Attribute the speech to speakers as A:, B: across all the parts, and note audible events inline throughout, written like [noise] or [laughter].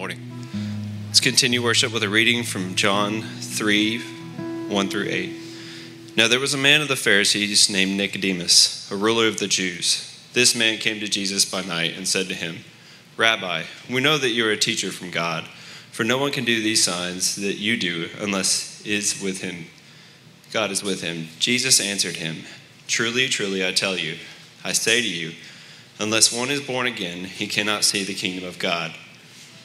A: Morning. Let's continue worship with a reading from John 3 1 through 8. Now there was a man of the Pharisees named Nicodemus, a ruler of the Jews. This man came to Jesus by night and said to him, Rabbi, we know that you are a teacher from God, for no one can do these signs that you do unless is with him. God is with him. Jesus answered him, Truly, truly, I tell you, I say to you, unless one is born again, he cannot see the kingdom of God.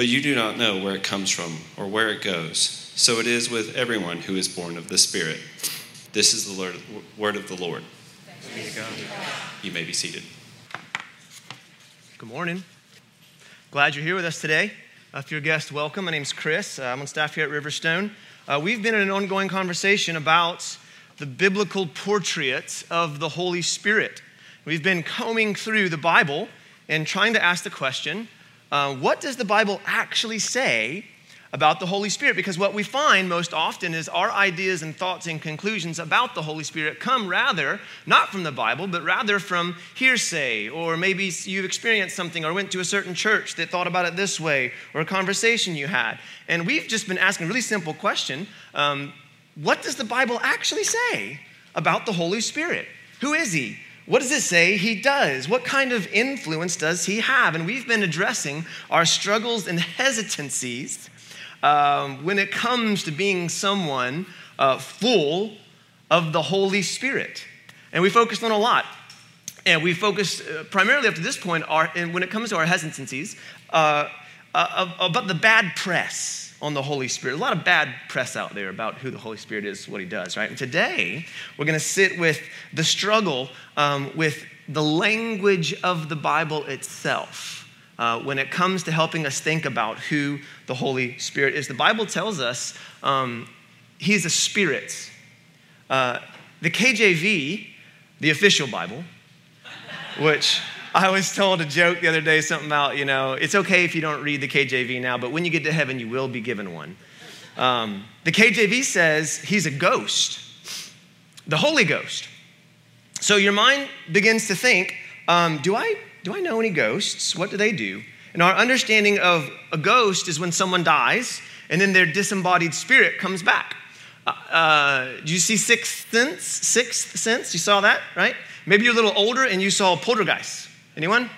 A: but you do not know where it comes from or where it goes. So it is with everyone who is born of the Spirit. This is the word of the Lord. You, you may be seated.
B: Good morning. Glad you're here with us today. If you're a guest, welcome. My name's Chris. Uh, I'm on staff here at Riverstone. Uh, we've been in an ongoing conversation about the biblical portrait of the Holy Spirit. We've been combing through the Bible and trying to ask the question uh, what does the Bible actually say about the Holy Spirit? Because what we find most often is our ideas and thoughts and conclusions about the Holy Spirit come rather not from the Bible, but rather from hearsay, or maybe you've experienced something or went to a certain church that thought about it this way, or a conversation you had. And we've just been asking a really simple question um, What does the Bible actually say about the Holy Spirit? Who is he? What does it say he does? What kind of influence does he have? And we've been addressing our struggles and hesitancies um, when it comes to being someone uh, full of the Holy Spirit. And we focused on a lot. And we focused uh, primarily up to this point, our, when it comes to our hesitancies, uh, uh about the bad press on the Holy Spirit. A lot of bad press out there about who the Holy Spirit is, what he does, right? And today, we're going to sit with the struggle um, with the language of the Bible itself. Uh, when it comes to helping us think about who the Holy Spirit is, the Bible tells us um, He's a spirit. Uh, the KJV, the official Bible, which I was told a joke the other day, something about, you know, it's okay if you don't read the KJV now, but when you get to heaven, you will be given one. Um, the KJV says he's a ghost, the Holy Ghost. So your mind begins to think, um, do, I, do I know any ghosts? What do they do? And our understanding of a ghost is when someone dies and then their disembodied spirit comes back. Uh, uh, do you see Sixth Sense? Sixth Sense? You saw that, right? Maybe you're a little older and you saw Poltergeist. Anyone?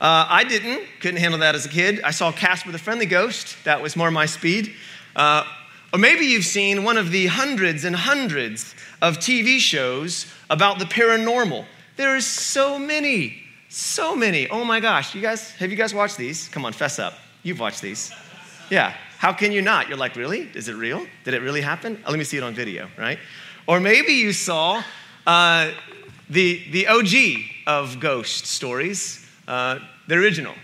B: Uh, I didn't, couldn't handle that as a kid. I saw Casper the Friendly Ghost, that was more my speed. Uh, or maybe you've seen one of the hundreds and hundreds of TV shows about the paranormal. There are so many, so many. Oh my gosh, you guys, have you guys watched these? Come on, fess up. You've watched these. Yeah, how can you not? You're like, really? Is it real? Did it really happen? Oh, let me see it on video, right? Or maybe you saw uh, the, the OG of ghost stories, uh, the original,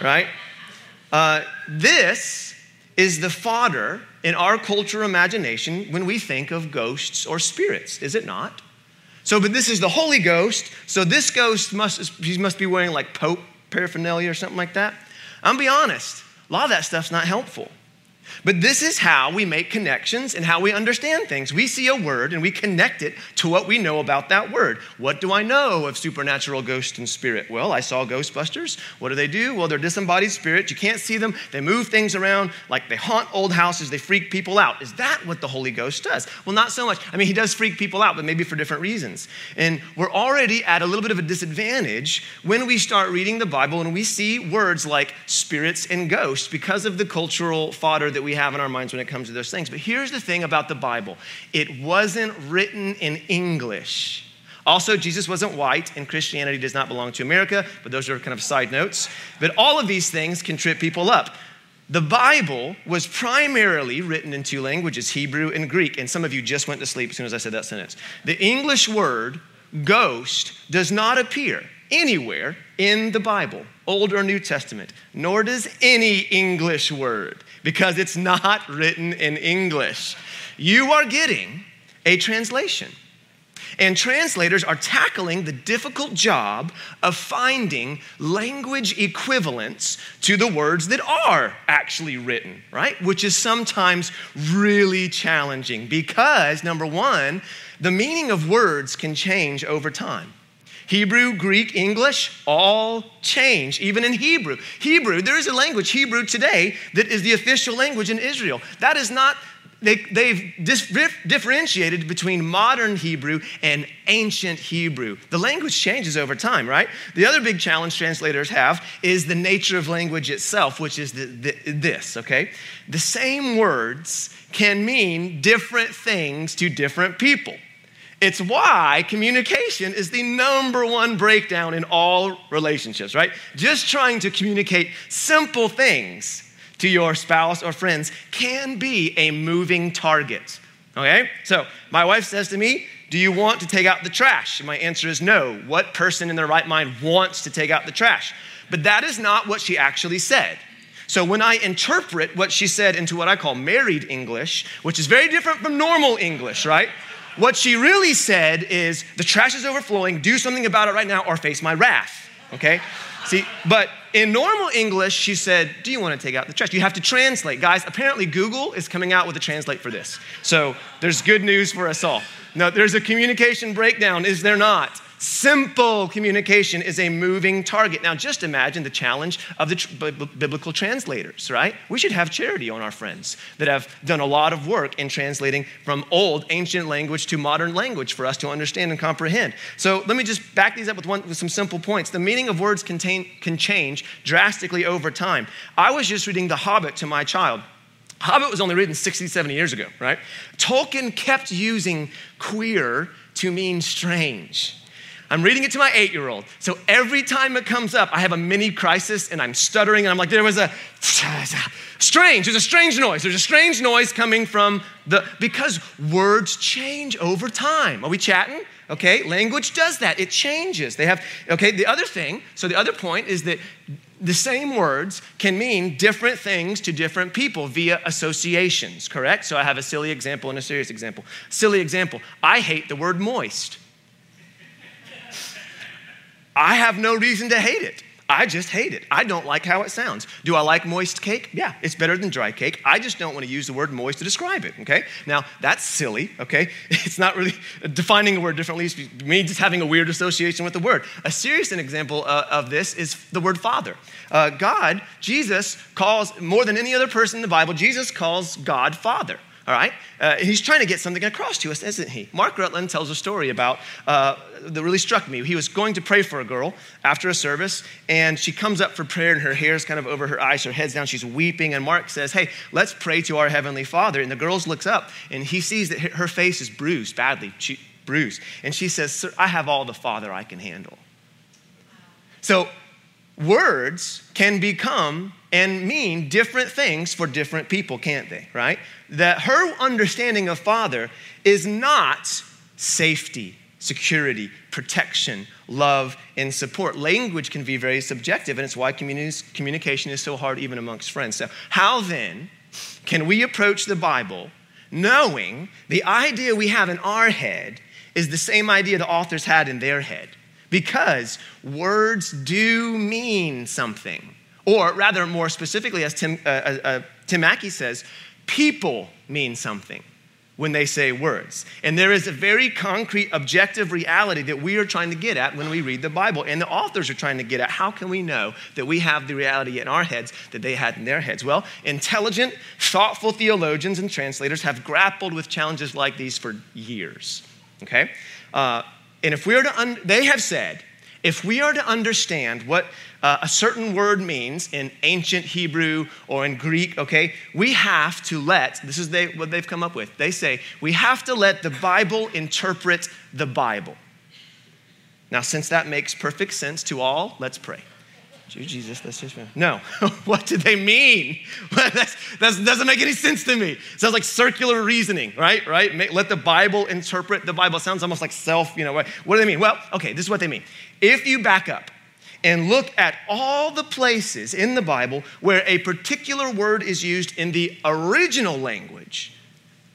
B: right? Uh, this is the fodder in our cultural imagination when we think of ghosts or spirits, is it not? So, but this is the Holy Ghost, so this ghost must, he must be wearing like Pope paraphernalia or something like that. I'm be honest, a lot of that stuff's not helpful. But this is how we make connections and how we understand things. We see a word and we connect it to what we know about that word. What do I know of supernatural ghost and spirit? Well, I saw Ghostbusters. What do they do? Well, they're disembodied spirits. You can't see them. They move things around like they haunt old houses. They freak people out. Is that what the Holy Ghost does? Well, not so much. I mean, he does freak people out, but maybe for different reasons. And we're already at a little bit of a disadvantage when we start reading the Bible and we see words like spirits and ghosts because of the cultural fodder that we have in our minds when it comes to those things. But here's the thing about the Bible it wasn't written in English. Also, Jesus wasn't white, and Christianity does not belong to America, but those are kind of side notes. But all of these things can trip people up. The Bible was primarily written in two languages, Hebrew and Greek, and some of you just went to sleep as soon as I said that sentence. The English word ghost does not appear anywhere in the Bible, Old or New Testament, nor does any English word, because it's not written in English. You are getting a translation. And translators are tackling the difficult job of finding language equivalents to the words that are actually written, right? Which is sometimes really challenging because, number one, the meaning of words can change over time. Hebrew, Greek, English, all change, even in Hebrew. Hebrew, there is a language, Hebrew today, that is the official language in Israel. That is not they, they've differentiated between modern Hebrew and ancient Hebrew. The language changes over time, right? The other big challenge translators have is the nature of language itself, which is the, the, this, okay? The same words can mean different things to different people. It's why communication is the number one breakdown in all relationships, right? Just trying to communicate simple things to your spouse or friends can be a moving target. Okay? So, my wife says to me, Do you want to take out the trash? And my answer is no. What person in their right mind wants to take out the trash? But that is not what she actually said. So, when I interpret what she said into what I call married English, which is very different from normal English, right? What she really said is, The trash is overflowing, do something about it right now, or face my wrath. Okay? See, but in normal English, she said, Do you want to take out the trash? You have to translate. Guys, apparently Google is coming out with a translate for this. So there's good news for us all. No, there's a communication breakdown, is there not? Simple communication is a moving target. Now, just imagine the challenge of the tr- biblical translators, right? We should have charity on our friends that have done a lot of work in translating from old, ancient language to modern language for us to understand and comprehend. So, let me just back these up with, one, with some simple points. The meaning of words contain, can change drastically over time. I was just reading The Hobbit to my child. Hobbit was only written 60, 70 years ago, right? Tolkien kept using queer to mean strange. I'm reading it to my eight year old. So every time it comes up, I have a mini crisis and I'm stuttering and I'm like, there was a strange, there's a strange noise. There's a strange noise coming from the, because words change over time. Are we chatting? Okay, language does that. It changes. They have, okay, the other thing, so the other point is that the same words can mean different things to different people via associations, correct? So I have a silly example and a serious example. Silly example I hate the word moist. I have no reason to hate it. I just hate it. I don't like how it sounds. Do I like moist cake? Yeah, it's better than dry cake. I just don't want to use the word moist to describe it, okay? Now, that's silly, okay? [laughs] It's not really defining a word differently, it's me just having a weird association with the word. A serious example uh, of this is the word father. Uh, God, Jesus calls, more than any other person in the Bible, Jesus calls God father all right? Uh, he's trying to get something across to us, isn't he? Mark Rutland tells a story about uh, that really struck me. He was going to pray for a girl after a service, and she comes up for prayer, and her hair's kind of over her eyes, her head's down, she's weeping, and Mark says, Hey, let's pray to our Heavenly Father. And the girl looks up, and he sees that her face is bruised, badly she, bruised. And she says, Sir, I have all the Father I can handle. So, words can become and mean different things for different people, can't they? Right? That her understanding of Father is not safety, security, protection, love, and support. Language can be very subjective, and it's why communication is so hard even amongst friends. So, how then can we approach the Bible knowing the idea we have in our head is the same idea the authors had in their head? Because words do mean something. Or rather, more specifically, as Tim, uh, uh, uh, Tim Mackie says, people mean something when they say words. And there is a very concrete, objective reality that we are trying to get at when we read the Bible. And the authors are trying to get at how can we know that we have the reality in our heads that they had in their heads? Well, intelligent, thoughtful theologians and translators have grappled with challenges like these for years. Okay? Uh, and if we are to, un- they have said, if we are to understand what uh, a certain word means in ancient Hebrew or in Greek, okay, we have to let, this is they, what they've come up with. They say, we have to let the Bible interpret the Bible. Now, since that makes perfect sense to all, let's pray. Jesus, that's just no. [laughs] what do they mean? [laughs] that doesn't make any sense to me. Sounds like circular reasoning, right? Right? Let the Bible interpret the Bible. Sounds almost like self. You know what? What do they mean? Well, okay. This is what they mean. if you back up and look at all the places in the Bible where a particular word is used in the original language,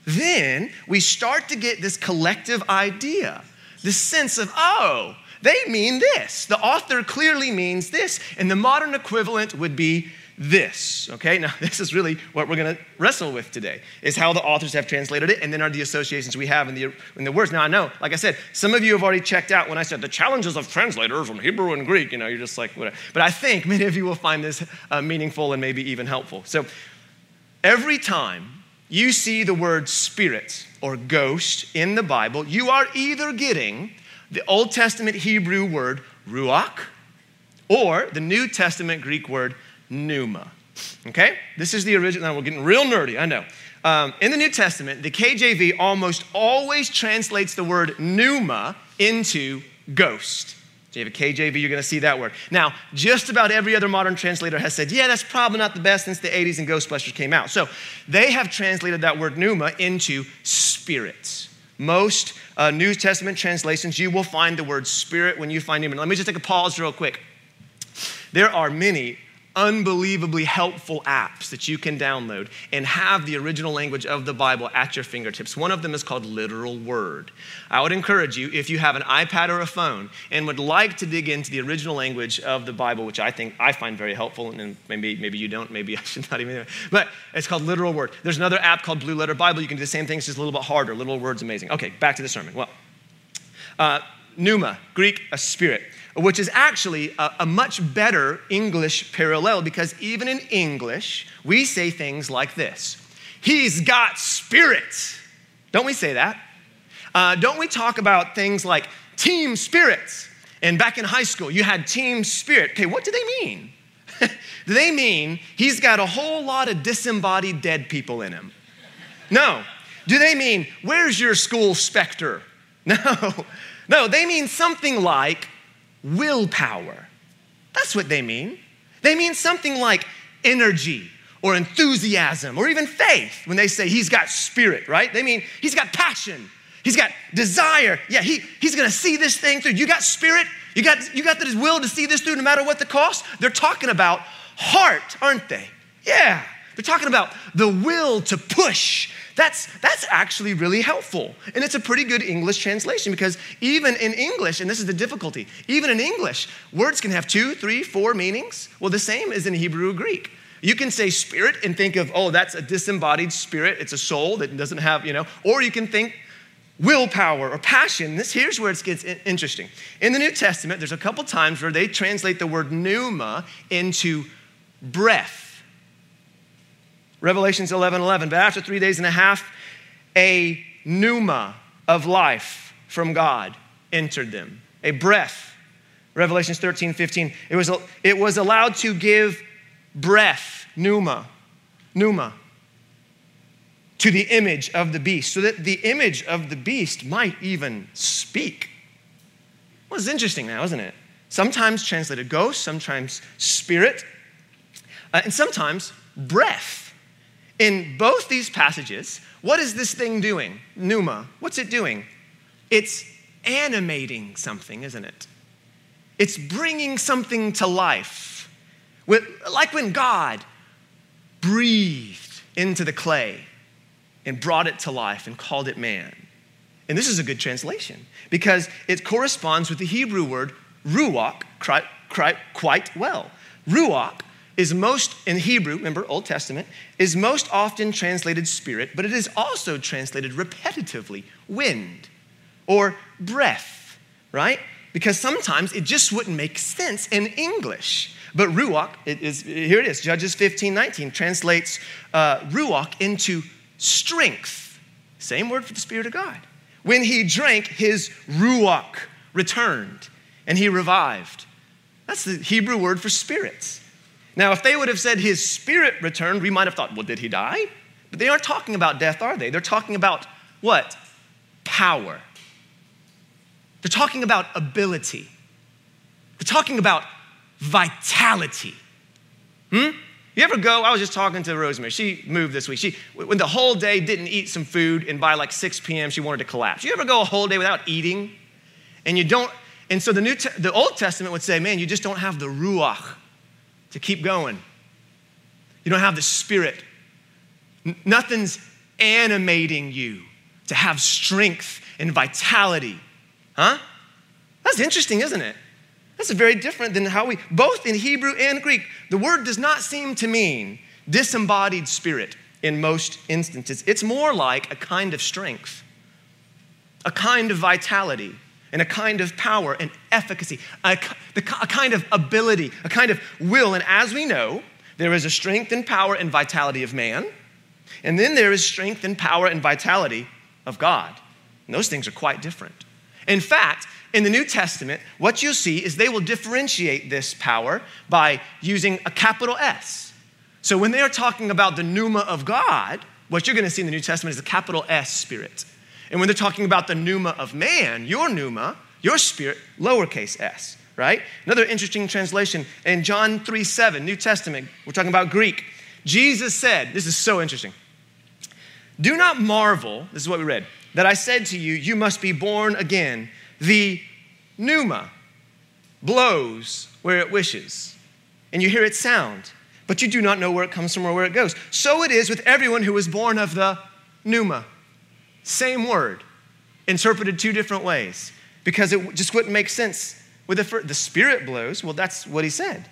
B: then we start to get this collective idea, this sense of, oh, they mean this. The author clearly means this, and the modern equivalent would be this. Okay, now [laughs] this is really what we're going to wrestle with today is how the authors have translated it, and then are the associations we have in the in the words. Now I know, like I said, some of you have already checked out when I said the challenges of translators from Hebrew and Greek. You know, you're just like whatever. But I think many of you will find this uh, meaningful and maybe even helpful. So every time you see the word spirit or ghost in the Bible, you are either getting the Old Testament Hebrew word ruach or the New Testament Greek word pneuma. Okay? This is the original. Now we're getting real nerdy, I know. Um, in the New Testament, the KJV almost always translates the word pneuma into ghost. So you have a KJV, you're going to see that word. Now, just about every other modern translator has said, yeah, that's probably not the best since the 80s and Ghostbusters came out. So they have translated that word pneuma into spirits. Most uh, New Testament translations, you will find the word spirit when you find pneuma. Let me just take a pause real quick. There are many unbelievably helpful apps that you can download and have the original language of the Bible at your fingertips. One of them is called Literal Word. I would encourage you, if you have an iPad or a phone and would like to dig into the original language of the Bible, which I think I find very helpful, and maybe, maybe you don't, maybe [laughs] I should not even, but it's called Literal Word. There's another app called Blue Letter Bible. You can do the same thing, it's just a little bit harder. Literal Word's amazing. Okay, back to the sermon. Well, uh, pneuma, Greek, a spirit which is actually a, a, much better English parallel because even in English, we say things like this He's got spirit. Don't we say that? Uh, don't we talk about things like team spirits? And back in high school, you had team spirit. Okay, what do they mean? do [laughs] they mean he's got a whole lot of disembodied dead people in him? No. Do they mean, where's your school specter? [laughs] No. No, they mean something like willpower. That's what they mean. They mean something like energy or enthusiasm or even faith when they say he's got spirit, right? They mean he's got passion. He's got desire. Yeah, he, he's gonna see this thing through. You got spirit? You got, you got the will to see this through no matter what the cost? They're talking about heart, aren't they? Yeah. They're talking about the will to push that's, that's actually really helpful. And it's a pretty good English translation because even in English, and this is the difficulty, even in English, words can have two, three, four meanings. Well, the same is in Hebrew Greek. You can say spirit and think of, oh, that's a disembodied spirit. It's a soul that doesn't have, you know, or you can think willpower or passion. This here's where it gets interesting. In the New Testament, there's a couple times where they translate the word pneuma into breath. Revelations 11 11. But after three days and a half, a pneuma of life from God entered them, a breath. Revelations 13 15. It was, it was allowed to give breath, pneuma, pneuma, to the image of the beast, so that the image of the beast might even speak. Well, it's interesting now, isn't it? Sometimes translated ghost, sometimes spirit, uh, and sometimes breath. In both these passages, what is this thing doing? Pneuma. What's it doing? It's animating something, isn't it? It's bringing something to life. Like when God breathed into the clay and brought it to life and called it man. And this is a good translation because it corresponds with the Hebrew word ruach quite well. Ruach is most, in Hebrew, remember, Old Testament, is most often translated spirit, but it is also translated repetitively wind or breath, right? Because sometimes it just wouldn't make sense in English. But ruach, it is, here it is, Judges 15, 19, translates uh, ruach into strength. Same word for the Spirit of God. When he drank, his ruach returned and he revived. That's the Hebrew word for spirits. Now, if they would have said his spirit returned, we might have thought, well, did he die? But they aren't talking about death, are they? They're talking about what? Power. They're talking about ability. They're talking about vitality. Hmm? You ever go? I was just talking to Rosemary. She moved this week. She, when the whole day didn't eat some food, and by like 6 p.m., she wanted to collapse. You ever go a whole day without eating? And you don't, And so the, New the Old Testament would say, man, you just don't have the Ruach to keep going. You don't have the Spirit. N- nothing's animating you to have strength and vitality. Huh? That's interesting, isn't it? That's very different than how we, both in Hebrew and Greek, the word does not seem to mean disembodied spirit in most instances. It's more like a kind of strength, a kind of vitality, and a kind of power and efficacy, a, a kind of ability, a kind of will. And as we know, there is a strength and power and vitality of man, and then there is strength and power and vitality of God. And those things are quite different. In fact, in the New Testament, what you'll see is they will differentiate this power by using a capital S. So when they are talking about the pneuma of God, what you're going to see in the New Testament is a capital S spirit. And when they're talking about the pneuma of man, your pneuma, your spirit, lowercase s, right? Another interesting translation in John 3 7, New Testament, we're talking about Greek. Jesus said, this is so interesting. Do not marvel, this is what we read, that I said to you, you must be born again. The pneuma blows where it wishes, and you hear its sound, but you do not know where it comes from or where it goes. So it is with everyone who is born of the pneuma. Same word, interpreted two different ways, because it just wouldn't make sense. With the, the spirit blows, well, that's what he said.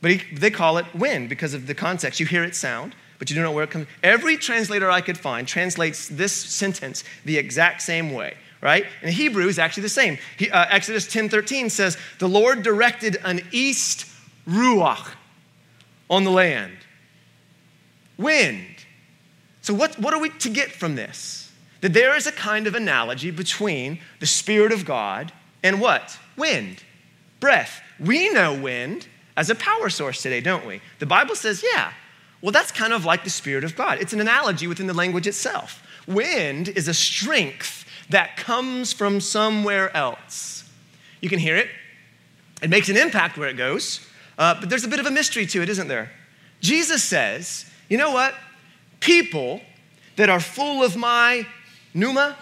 B: But he, they call it wind because of the context. You hear it sound, but you don't know where it comes. Every translator I could find translates this sentence the exact same way, right? In Hebrew is actually the same. He, uh, Exodus 10:13 says, "The Lord directed an east ruach on the land." Wind. So what, what are we to get from this? That there is a kind of analogy between the Spirit of God and what? Wind, breath. We know wind as a power source today, don't we? The Bible says, yeah, well, that's kind of like the Spirit of God. It's an analogy within the language itself. Wind is a strength that comes from somewhere else. You can hear it, it makes an impact where it goes, uh, but there's a bit of a mystery to it, isn't there? Jesus says, you know what? People that are full of my pneuma,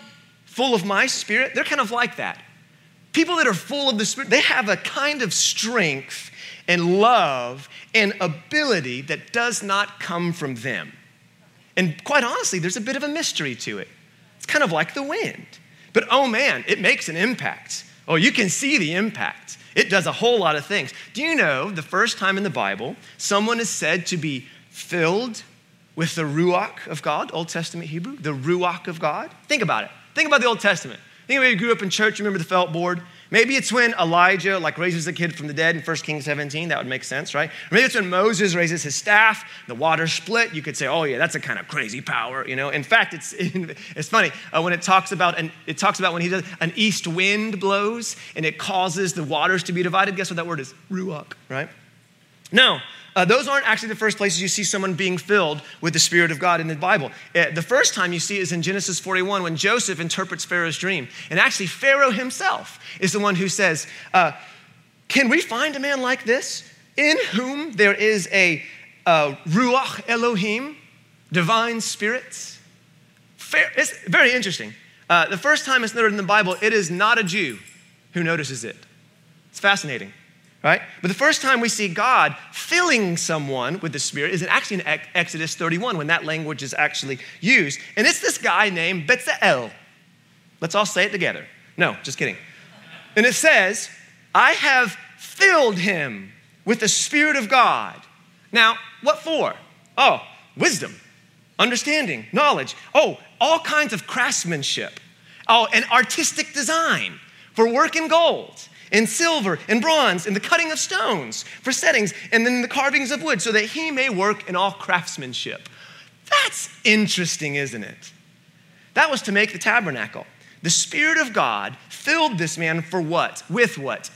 B: full of my spirit, they're kind of like that. People that are full of the spirit, they have a kind of strength and love and ability that does not come from them. And quite honestly, there's a bit of a mystery to it. It's kind of like the wind. But oh man, it makes an impact. Oh, you can see the impact. It does a whole lot of things. Do you know the first time in the Bible someone is said to be filled with the Ruach of God, Old Testament Hebrew, the Ruach of God? Think about it. Think about the Old Testament. Think about you grew up in church, remember the felt board? Maybe it's when Elijah like raises a kid from the dead in 1 Kings 17. That would make sense, right? Or maybe it's when Moses raises his staff, the water split. You could say, oh yeah, that's a kind of crazy power, you know. In fact, it's [laughs] it's funny uh, when it talks about and it talks about when he does an east wind blows and it causes the waters to be divided. Guess what that word is? Ruach, right? No, uh, those aren't actually the first places you see someone being filled with the Spirit of God in the Bible. Uh, the first time you see is in Genesis 41 when Joseph interprets Pharaoh's dream. And actually, Pharaoh himself is the one who says, uh, Can we find a man like this in whom there is a, Ruach Elohim, divine spirits? Fair, It's very interesting. Uh, the first time it's noted in the Bible, it is not a Jew who notices it. It's fascinating right? But the first time we see God filling someone with the Spirit is actually in Exodus 31 when that language is actually used. And it's this guy named Bezalel. Let's all say it together. No, just kidding. And it says, I have filled him with the Spirit of God. Now, what for? Oh, wisdom, understanding, knowledge. Oh, all kinds of craftsmanship. Oh, and artistic design for work in gold and silver and bronze and the cutting of stones for settings and then the carvings of wood so that he may work in all craftsmanship. That's interesting, isn't it? That was to make the tabernacle. The Spirit of God filled this man for what? With what?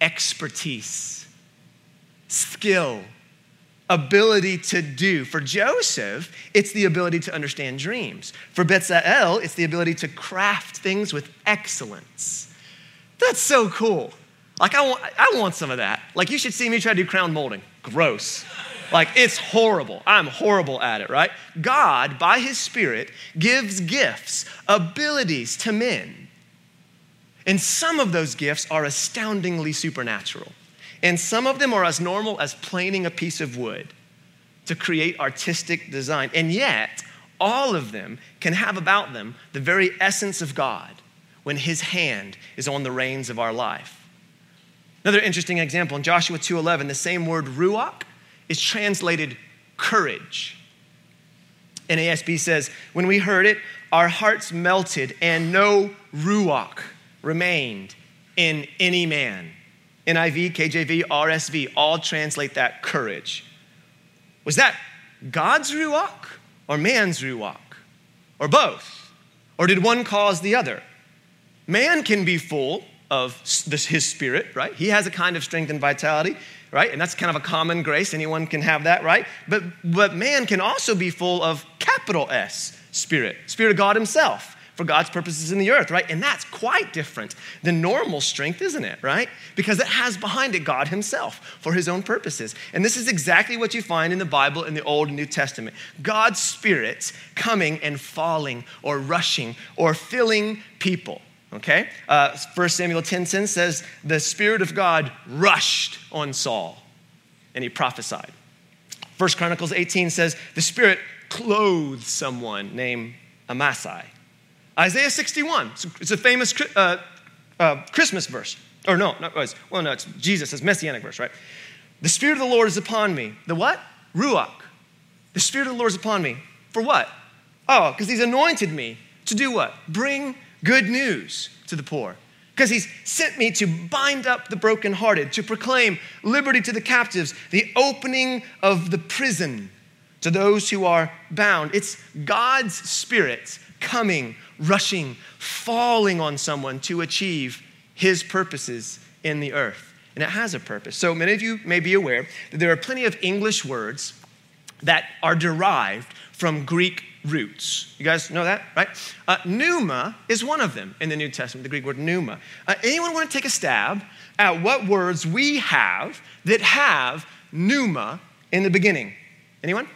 B: Expertise, skill, ability to do. For Joseph, it's the ability to understand dreams. For Bezalel, it's the ability to craft things with excellence. That's so cool. Like, I want, I want some of that. Like, you should see me try to do crown molding. Gross. Like, it's horrible. I'm horrible at it, right? God, by His Spirit, gives gifts, abilities to men. And some of those gifts are astoundingly supernatural. And some of them are as normal as planing a piece of wood to create artistic design. And yet, all of them can have about them the very essence of God when His hand is on the reins of our life. Another interesting example in Joshua 2:11, the same word ruach is translated courage. NASB says, "When we heard it, our hearts melted and no ruach remained in any man." NIV, KJV, RSV all translate that courage. Was that God's ruach or man's ruach? Or both? Or did one cause the other? Man can be full of his spirit, right? He has a kind of strength and vitality, right? And that's kind of a common grace. Anyone can have that, right? But, but man can also be full of capital S spirit, spirit of God himself for God's purposes in the earth, right? And that's quite different than normal strength, isn't it, right? Because it has behind it God Himself for His own purposes. And this is exactly what you find in the Bible in the Old and New Testament God's Spirit coming and falling or rushing or filling people. Okay? Uh, 1 Samuel 10 says, The Spirit of God rushed on Saul and he prophesied. 1 Chronicles 18 says, The Spirit clothed someone named Amasai. Isaiah 61, it's a famous uh, uh, Christmas verse. Or no, not. Well, no, it's Jesus, it's messianic verse, right? The Spirit of the Lord is upon me. The what? Ruach. The Spirit of the Lord is upon me. For what? Oh, because He's anointed me to do what? Bring good news to the poor. Because He's sent me to bind up the brokenhearted, to proclaim liberty to the captives, the opening of the prison to those who are bound. It's God's Spirit coming rushing, falling on someone to achieve his purposes in the earth. And it has a purpose. So many of you may be aware that there are plenty of English words that are derived from Greek roots. You guys know that, right? Uh, pneuma is one of them in the New Testament, the Greek word pneuma. Uh, anyone want to take a stab at what words we have that have pneuma in the beginning? Anyone?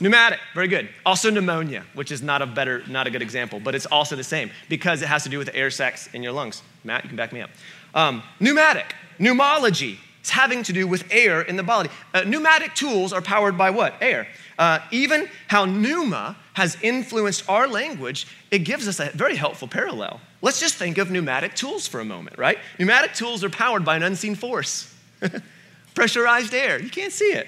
B: Pneumatic, very good. Also pneumonia, which is not a better, not a good example, but it's also the same because it has to do with the air sacs in your lungs. Matt, you can back me up. Um, pneumatic, pneumology, it's having to do with air in the body. Uh, pneumatic tools are powered by what? Air. Uh, even how pneuma has influenced our language, it gives us a very helpful parallel. Let's just think of pneumatic tools for a moment, right? Pneumatic tools are powered by an unseen force. [laughs] Pressurized air, you can't see it.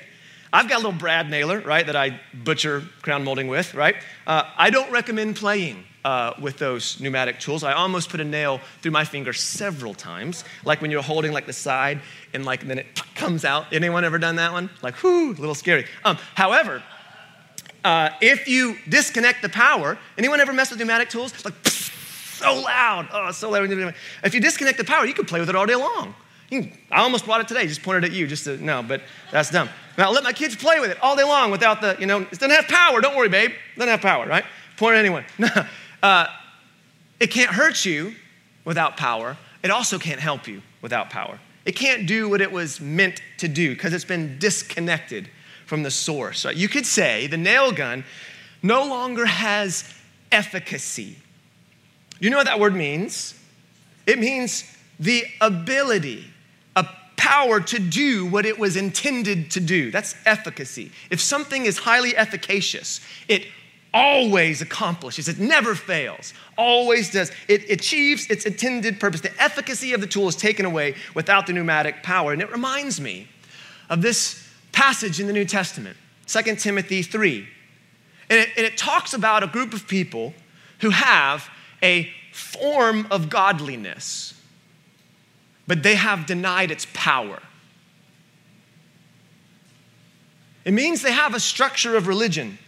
B: I've got a little brad nailer, right, that I butcher crown molding with, right? Uh, I don't recommend playing uh, with those pneumatic tools. I almost put a nail through my finger several times, like when you're holding like the side and like and then it [tsk] comes out. Anyone ever done that one? Like, whoo, a little scary. Um, however, uh, if you disconnect the power, anyone ever mess with pneumatic tools? Like, [tsk] so loud. Oh, so loud. If you disconnect the power, you can play with it all day long. I almost brought it today, just pointed at you, just to, no, but that's dumb. Now let my kids play with it all day long without the, you know, it doesn't have power. Don't worry, babe. It doesn't have power, right? Point at anyone. [laughs] uh, it can't hurt you without power. It also can't help you without power. It can't do what it was meant to do because it's been disconnected from the source. Right? You could say the nail gun no longer has efficacy. You know what that word means? It means the ability a power to do what it was intended to do. That's efficacy. If something is highly efficacious, it always accomplishes, it never fails, always does. It achieves its intended purpose. The efficacy of the tool is taken away without the pneumatic power. And it reminds me of this passage in the New Testament, 2 Timothy 3. And it, and it talks about a group of people who have a form of godliness but they have denied its power. It means they have a structure of religion.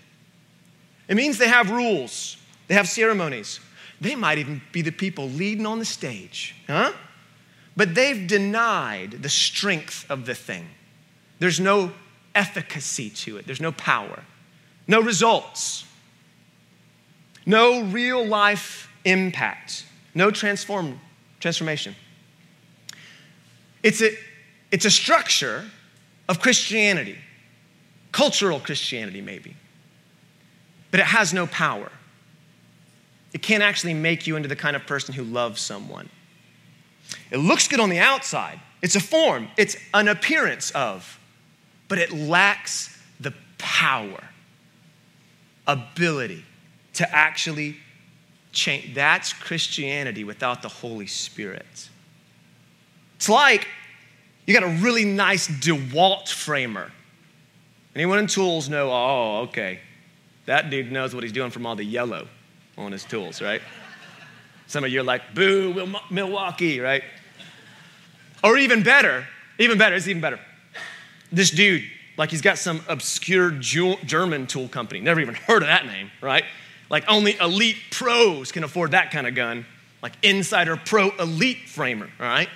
B: It means they have rules, they have ceremonies. They might even be the people leading on the stage, huh? But they've denied the strength of the thing. There's no efficacy to it, there's no power, no results, no real life impact, no transform, transformation. It's a, it's a structure of Christianity, cultural Christianity, maybe, but it has no power. It can't actually make you into the kind of person who loves someone. It looks good on the outside, it's a form, it's an appearance of, but it lacks the power, ability to actually change. That's Christianity without the Holy Spirit. It's like you got a really nice DeWalt framer. Anyone in tools know, oh, okay, that dude knows what he's doing from all the yellow on his tools, right? Some of you are like, boo, Milwaukee, right? Or even better, even better, it's even better. This dude, like he's got some obscure German tool company. Never even heard of that name, right? Like only elite pros can afford that kind of gun. Like Insider Pro Elite Framer, all right?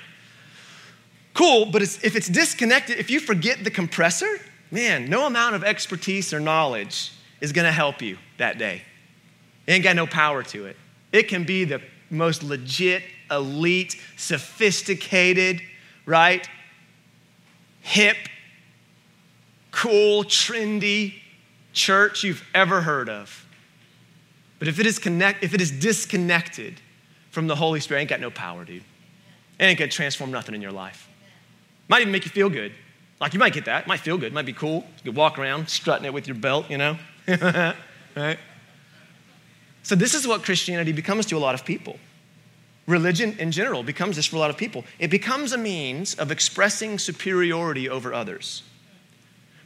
B: Cool, but it's, if it's disconnected, if you forget the compressor, man, no amount of expertise or knowledge is gonna help you that day. It ain't got no power to it. It can be the most legit, elite, sophisticated, right? Hip, cool, trendy church you've ever heard of. But if it is, connect, if it is disconnected from the Holy Spirit, it ain't got no power, dude. It ain't gonna transform nothing in your life. Might even make you feel good. Like you might get that. Might feel good. Might be cool. You could walk around strutting it with your belt, you know? [laughs] right? So this is what Christianity becomes to a lot of people. Religion in general becomes this for a lot of people. It becomes a means of expressing superiority over others.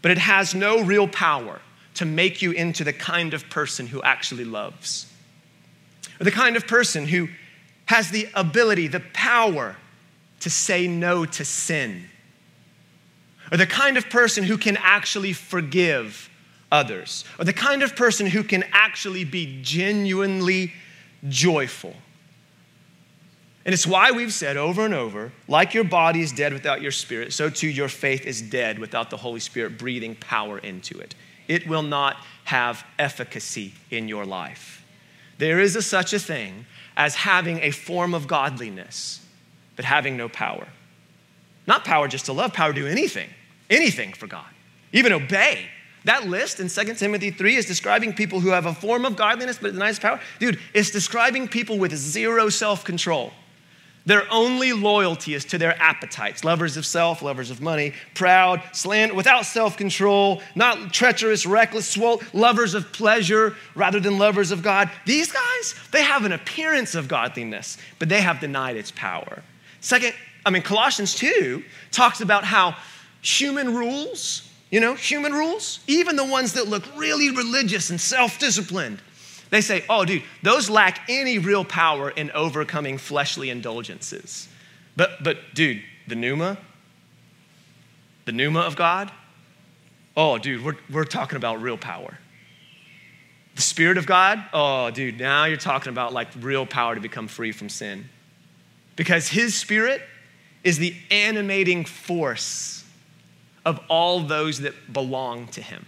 B: But it has no real power to make you into the kind of person who actually loves. Or the kind of person who has the ability, the power to say no to sin. Or the kind of person who can actually forgive others. Or the kind of person who can actually be genuinely joyful. And it's why we've said over and over like your body is dead without your spirit, so too your faith is dead without the Holy Spirit breathing power into it. It will not have efficacy in your life. There is a, such a thing as having a form of godliness, but having no power. Not power just to love, power to do anything, anything for God, even obey. That list in 2 Timothy 3 is describing people who have a form of godliness but denies power. Dude, it's describing people with zero self control. Their only loyalty is to their appetites, lovers of self, lovers of money, proud, slander, without self control, not treacherous, reckless, swole, lovers of pleasure rather than lovers of God. These guys, they have an appearance of godliness, but they have denied its power. Second, I mean, Colossians 2 talks about how human rules, you know, human rules, even the ones that look really religious and self disciplined, they say, oh, dude, those lack any real power in overcoming fleshly indulgences. But, but dude, the pneuma, the pneuma of God, oh, dude, we're, we're talking about real power. The Spirit of God, oh, dude, now you're talking about like real power to become free from sin. Because His Spirit is the animating force of all those that belong to Him.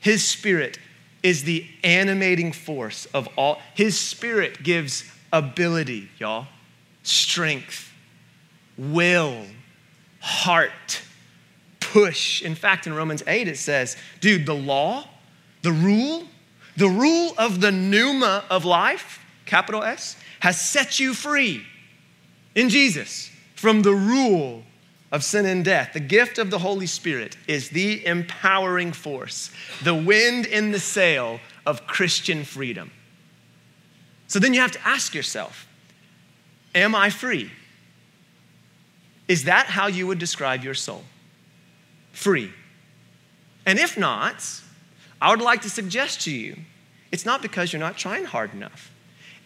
B: His Spirit is the animating force of all. His Spirit gives ability, y'all, strength, will, heart, push. In fact, in Romans 8, it says, dude, the law, the rule, the rule of the pneuma of life, capital S, has set you free in Jesus from the rule of sin and death. The gift of the Holy Spirit is the empowering force, the wind in the sail of Christian freedom. So then you have to ask yourself Am I free? Is that how you would describe your soul? Free. And if not, I would like to suggest to you it's not because you're not trying hard enough.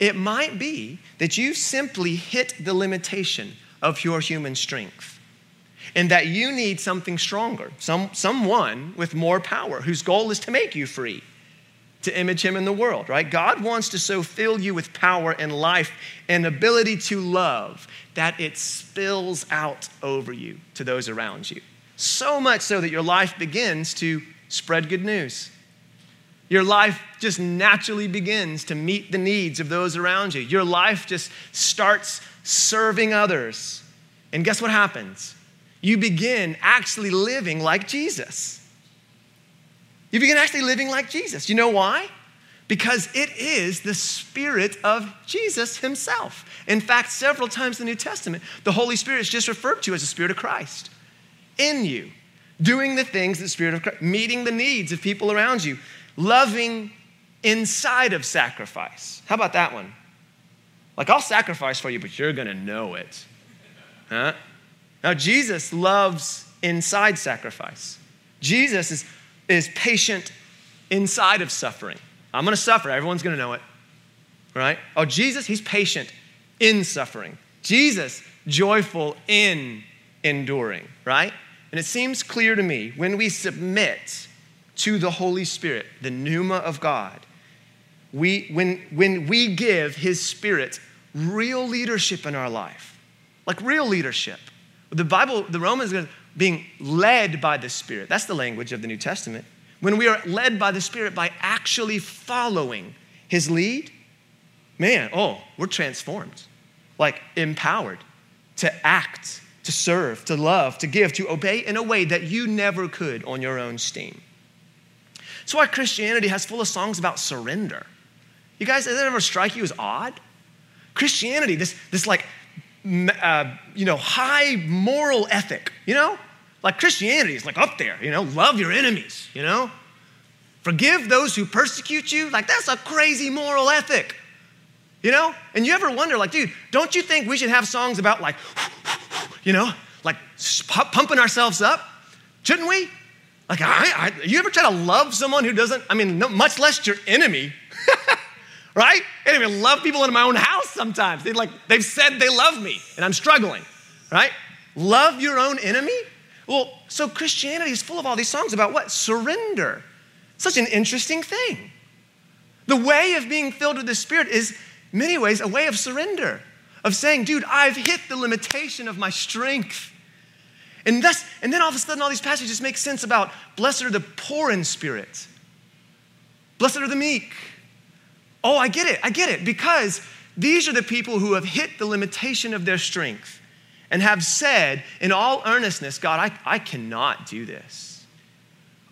B: It might be that you've simply hit the limitation of your human strength and that you need something stronger, some, someone with more power whose goal is to make you free, to image him in the world, right? God wants to so fill you with power and life and ability to love that it spills out over you to those around you. So much so that your life begins to spread good news. Your life just naturally begins to meet the needs of those around you. Your life just starts serving others. And guess what happens? you begin actually living like Jesus. You begin actually living like Jesus. You know why? because it is the Spirit of Jesus Himself. In fact, several times in the New Testament, the Holy Spirit is just referred to as the Spirit of Christ in you, doing the things the Spirit of Christ, meeting the needs of people around you, loving inside of sacrifice. How about that one? Like, I'll sacrifice for you, but you're gonna know it. Huh? Now, Jesus loves inside sacrifice. Jesus is, is patient inside of suffering. I'm gonna suffer, everyone's gonna know it. Right? Oh, Jesus, he's patient in suffering. Jesus, joyful in enduring, right? And it seems clear to me when we submit to the Holy Spirit, the pneuma of God, we, when, when we give His Spirit real leadership in our life, like real leadership. The Bible, the Romans, being led by the Spirit. That's the language of the New Testament. When we are led by the Spirit by actually following His lead, man, oh, we're transformed, like empowered to act, to serve, to love, to give, to obey in a way that you never could on your own steam. That's why Christianity has full of songs about surrender. You guys, does that ever strike you as odd? Christianity, this, this like, uh, you know, high moral ethic, you know? Like Christianity is like up there, you know, love your enemies, you know? Forgive those who persecute you. Like, that's a crazy moral ethic. You know? And you ever wonder, like, dude, don't you think we should have songs about, like, [laughs] you know, like pumping ourselves up? Shouldn't we? Like, I, I, you ever try to love someone who doesn't, I mean, no, much less your enemy, [laughs] right? I don't even love people in my own house sometimes. They like, they've said they love me and I'm struggling, right? Love your own enemy? Well, so Christianity is full of all these songs about what? Surrender. Such an interesting thing. The way of being filled with the Spirit is, many ways, a way of surrender, of saying, dude, I've hit the limitation of my strength. And, thus, and then all of a sudden, all these passages make sense about blessed are the poor in spirit, blessed are the meek. Oh, I get it, I get it, because these are the people who have hit the limitation of their strength and have said in all earnestness, God, I, I cannot do this.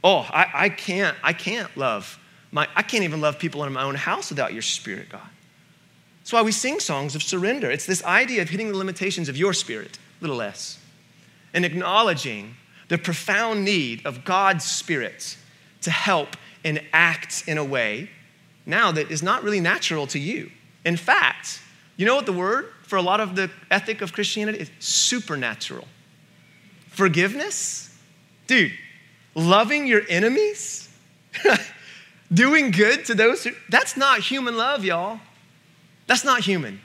B: Oh, I, I can't, I can't love my, I can't even love people in my own house without your spirit, God. That's why we sing songs of surrender. It's this idea of hitting the limitations of your spirit, little s, and acknowledging the profound need of God's spirit to help and act in a way now that is not really natural to you. In fact, you know what the word for a lot of the ethic of Christianity is? Supernatural. Forgiveness? Dude, loving your enemies? [laughs] Doing good to those who, that's not human love, y'all. That's not human.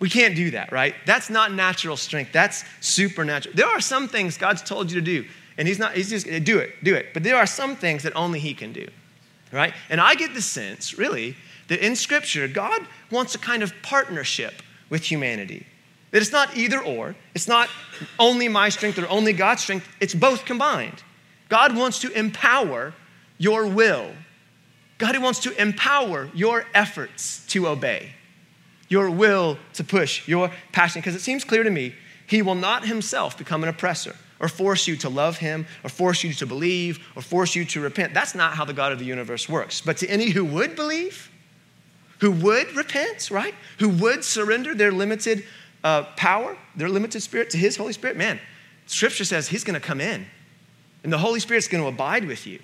B: We can't do that, right? That's not natural strength. That's supernatural. There are some things God's told you to do, and He's not, He's just, do it, do it. But there are some things that only He can do, right? And I get the sense, really, that in Scripture, God wants a kind of partnership with humanity. That it's not either or, it's not only my strength or only God's strength, it's both combined. God wants to empower your will. God wants to empower your efforts to obey, your will to push, your passion. Because it seems clear to me, He will not Himself become an oppressor or force you to love Him or force you to believe or force you to repent. That's not how the God of the universe works. But to any who would believe, who would repent, right? Who would surrender their limited uh, power, their limited spirit to His Holy Spirit, man, Scripture says He's going to come in and the Holy Spirit's going to abide with you.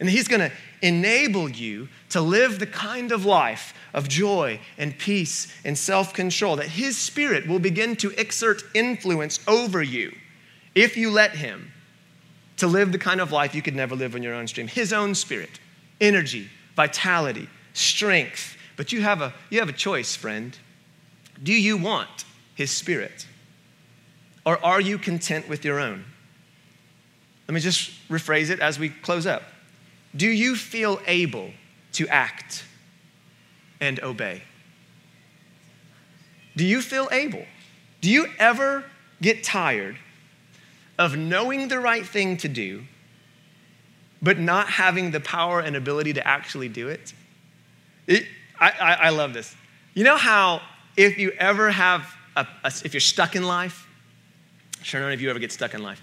B: And He's going to enable you to live the kind of life of joy and peace and self control that His Spirit will begin to exert influence over you if you let Him to live the kind of life you could never live on your own stream. His own Spirit, energy, vitality, strength, but you have a, you have a choice, friend. Do you want His Spirit? Or are you content with your own? Let me just rephrase it as we close up. Do you feel able to act and obey? Do you feel able? Do you ever get tired of knowing the right thing to do, but not having the power and ability to actually do it? it I, I, I love this. You know how if you ever have, a, a, if you're stuck in life, sure none of you ever get stuck in life.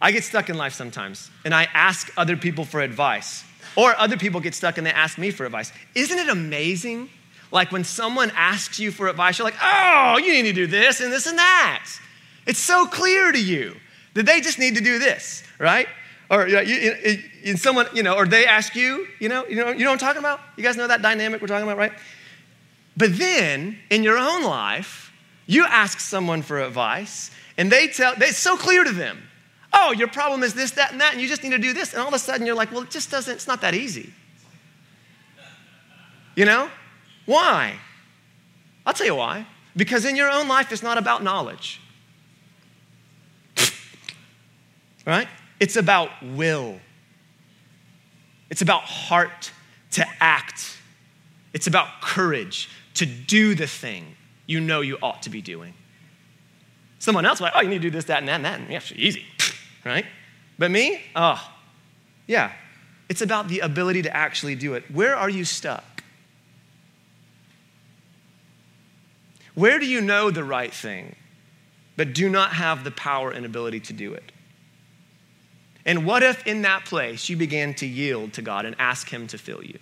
B: I get stuck in life sometimes and I ask other people for advice, or other people get stuck and they ask me for advice. Isn't it amazing? Like when someone asks you for advice, you're like, oh, you need to do this and this and that. It's so clear to you that they just need to do this, right? Or you know, you, you, someone, you know, or they ask you, you know, you know, you know what I'm talking about? You guys know that dynamic we're talking about, right? But then in your own life, you ask someone for advice, and they tell, it's so clear to them. Oh, your problem is this, that, and that, and you just need to do this. And all of a sudden you're like, well, it just doesn't, it's not that easy. You know? Why? I'll tell you why. Because in your own life, it's not about knowledge. [laughs] right? It's about will. It's about heart to act. It's about courage to do the thing you know you ought to be doing. Someone else, like, oh, you need to do this, that, and that, and that. And yeah, easy, right? But me, oh, yeah. It's about the ability to actually do it. Where are you stuck? Where do you know the right thing, but do not have the power and ability to do it? And what if in that place you began to yield to God and ask Him to fill you?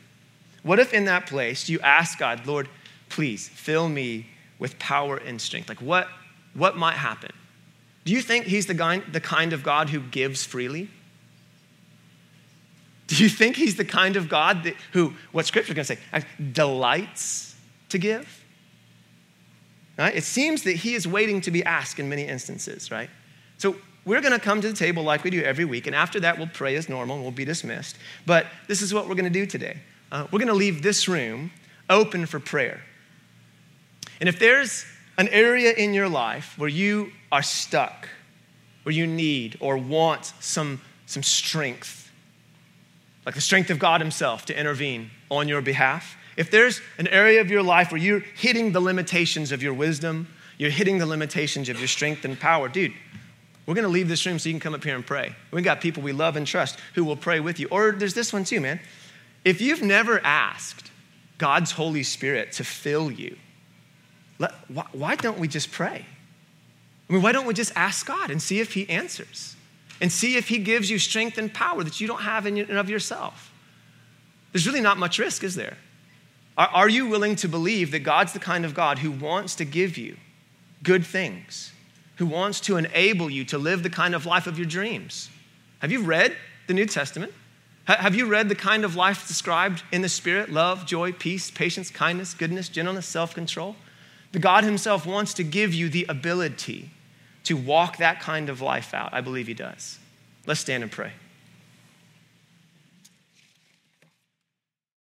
B: What if in that place you ask God, Lord, please fill me with power and strength? Like what, what might happen? Do you think He's the kind, the kind of God who gives freely? Do you think He's the kind of God that, who, what Scripture's gonna say, delights to give? Right? It seems that He is waiting to be asked in many instances, right? So we're going to come to the table like we do every week, and after that, we'll pray as normal and we'll be dismissed. But this is what we're going to do today. Uh, we're going to leave this room open for prayer. And if there's an area in your life where you are stuck, where you need or want some, some strength, like the strength of God Himself to intervene on your behalf, if there's an area of your life where you're hitting the limitations of your wisdom, you're hitting the limitations of your strength and power, dude, we're going to leave this room so you can come up here and pray. We got people we love and trust who will pray with you. Or there's this one too, man. If you've never asked God's Holy Spirit to fill you, let, why, why don't we just pray? I mean, why don't we just ask God and see if He answers? And see if He gives you strength and power that you don't have in and of yourself. There's really not much risk, is there? Are, are you willing to believe that God's the kind of God who wants to give you good things? who wants to enable you to live the kind of life of your dreams. Have you read the New Testament? Have you read the kind of life described in the Spirit love, joy, peace, patience, kindness, goodness, gentleness, self control? The God Himself wants to give you the ability to walk that kind of life out. I believe He does. Let's stand and pray.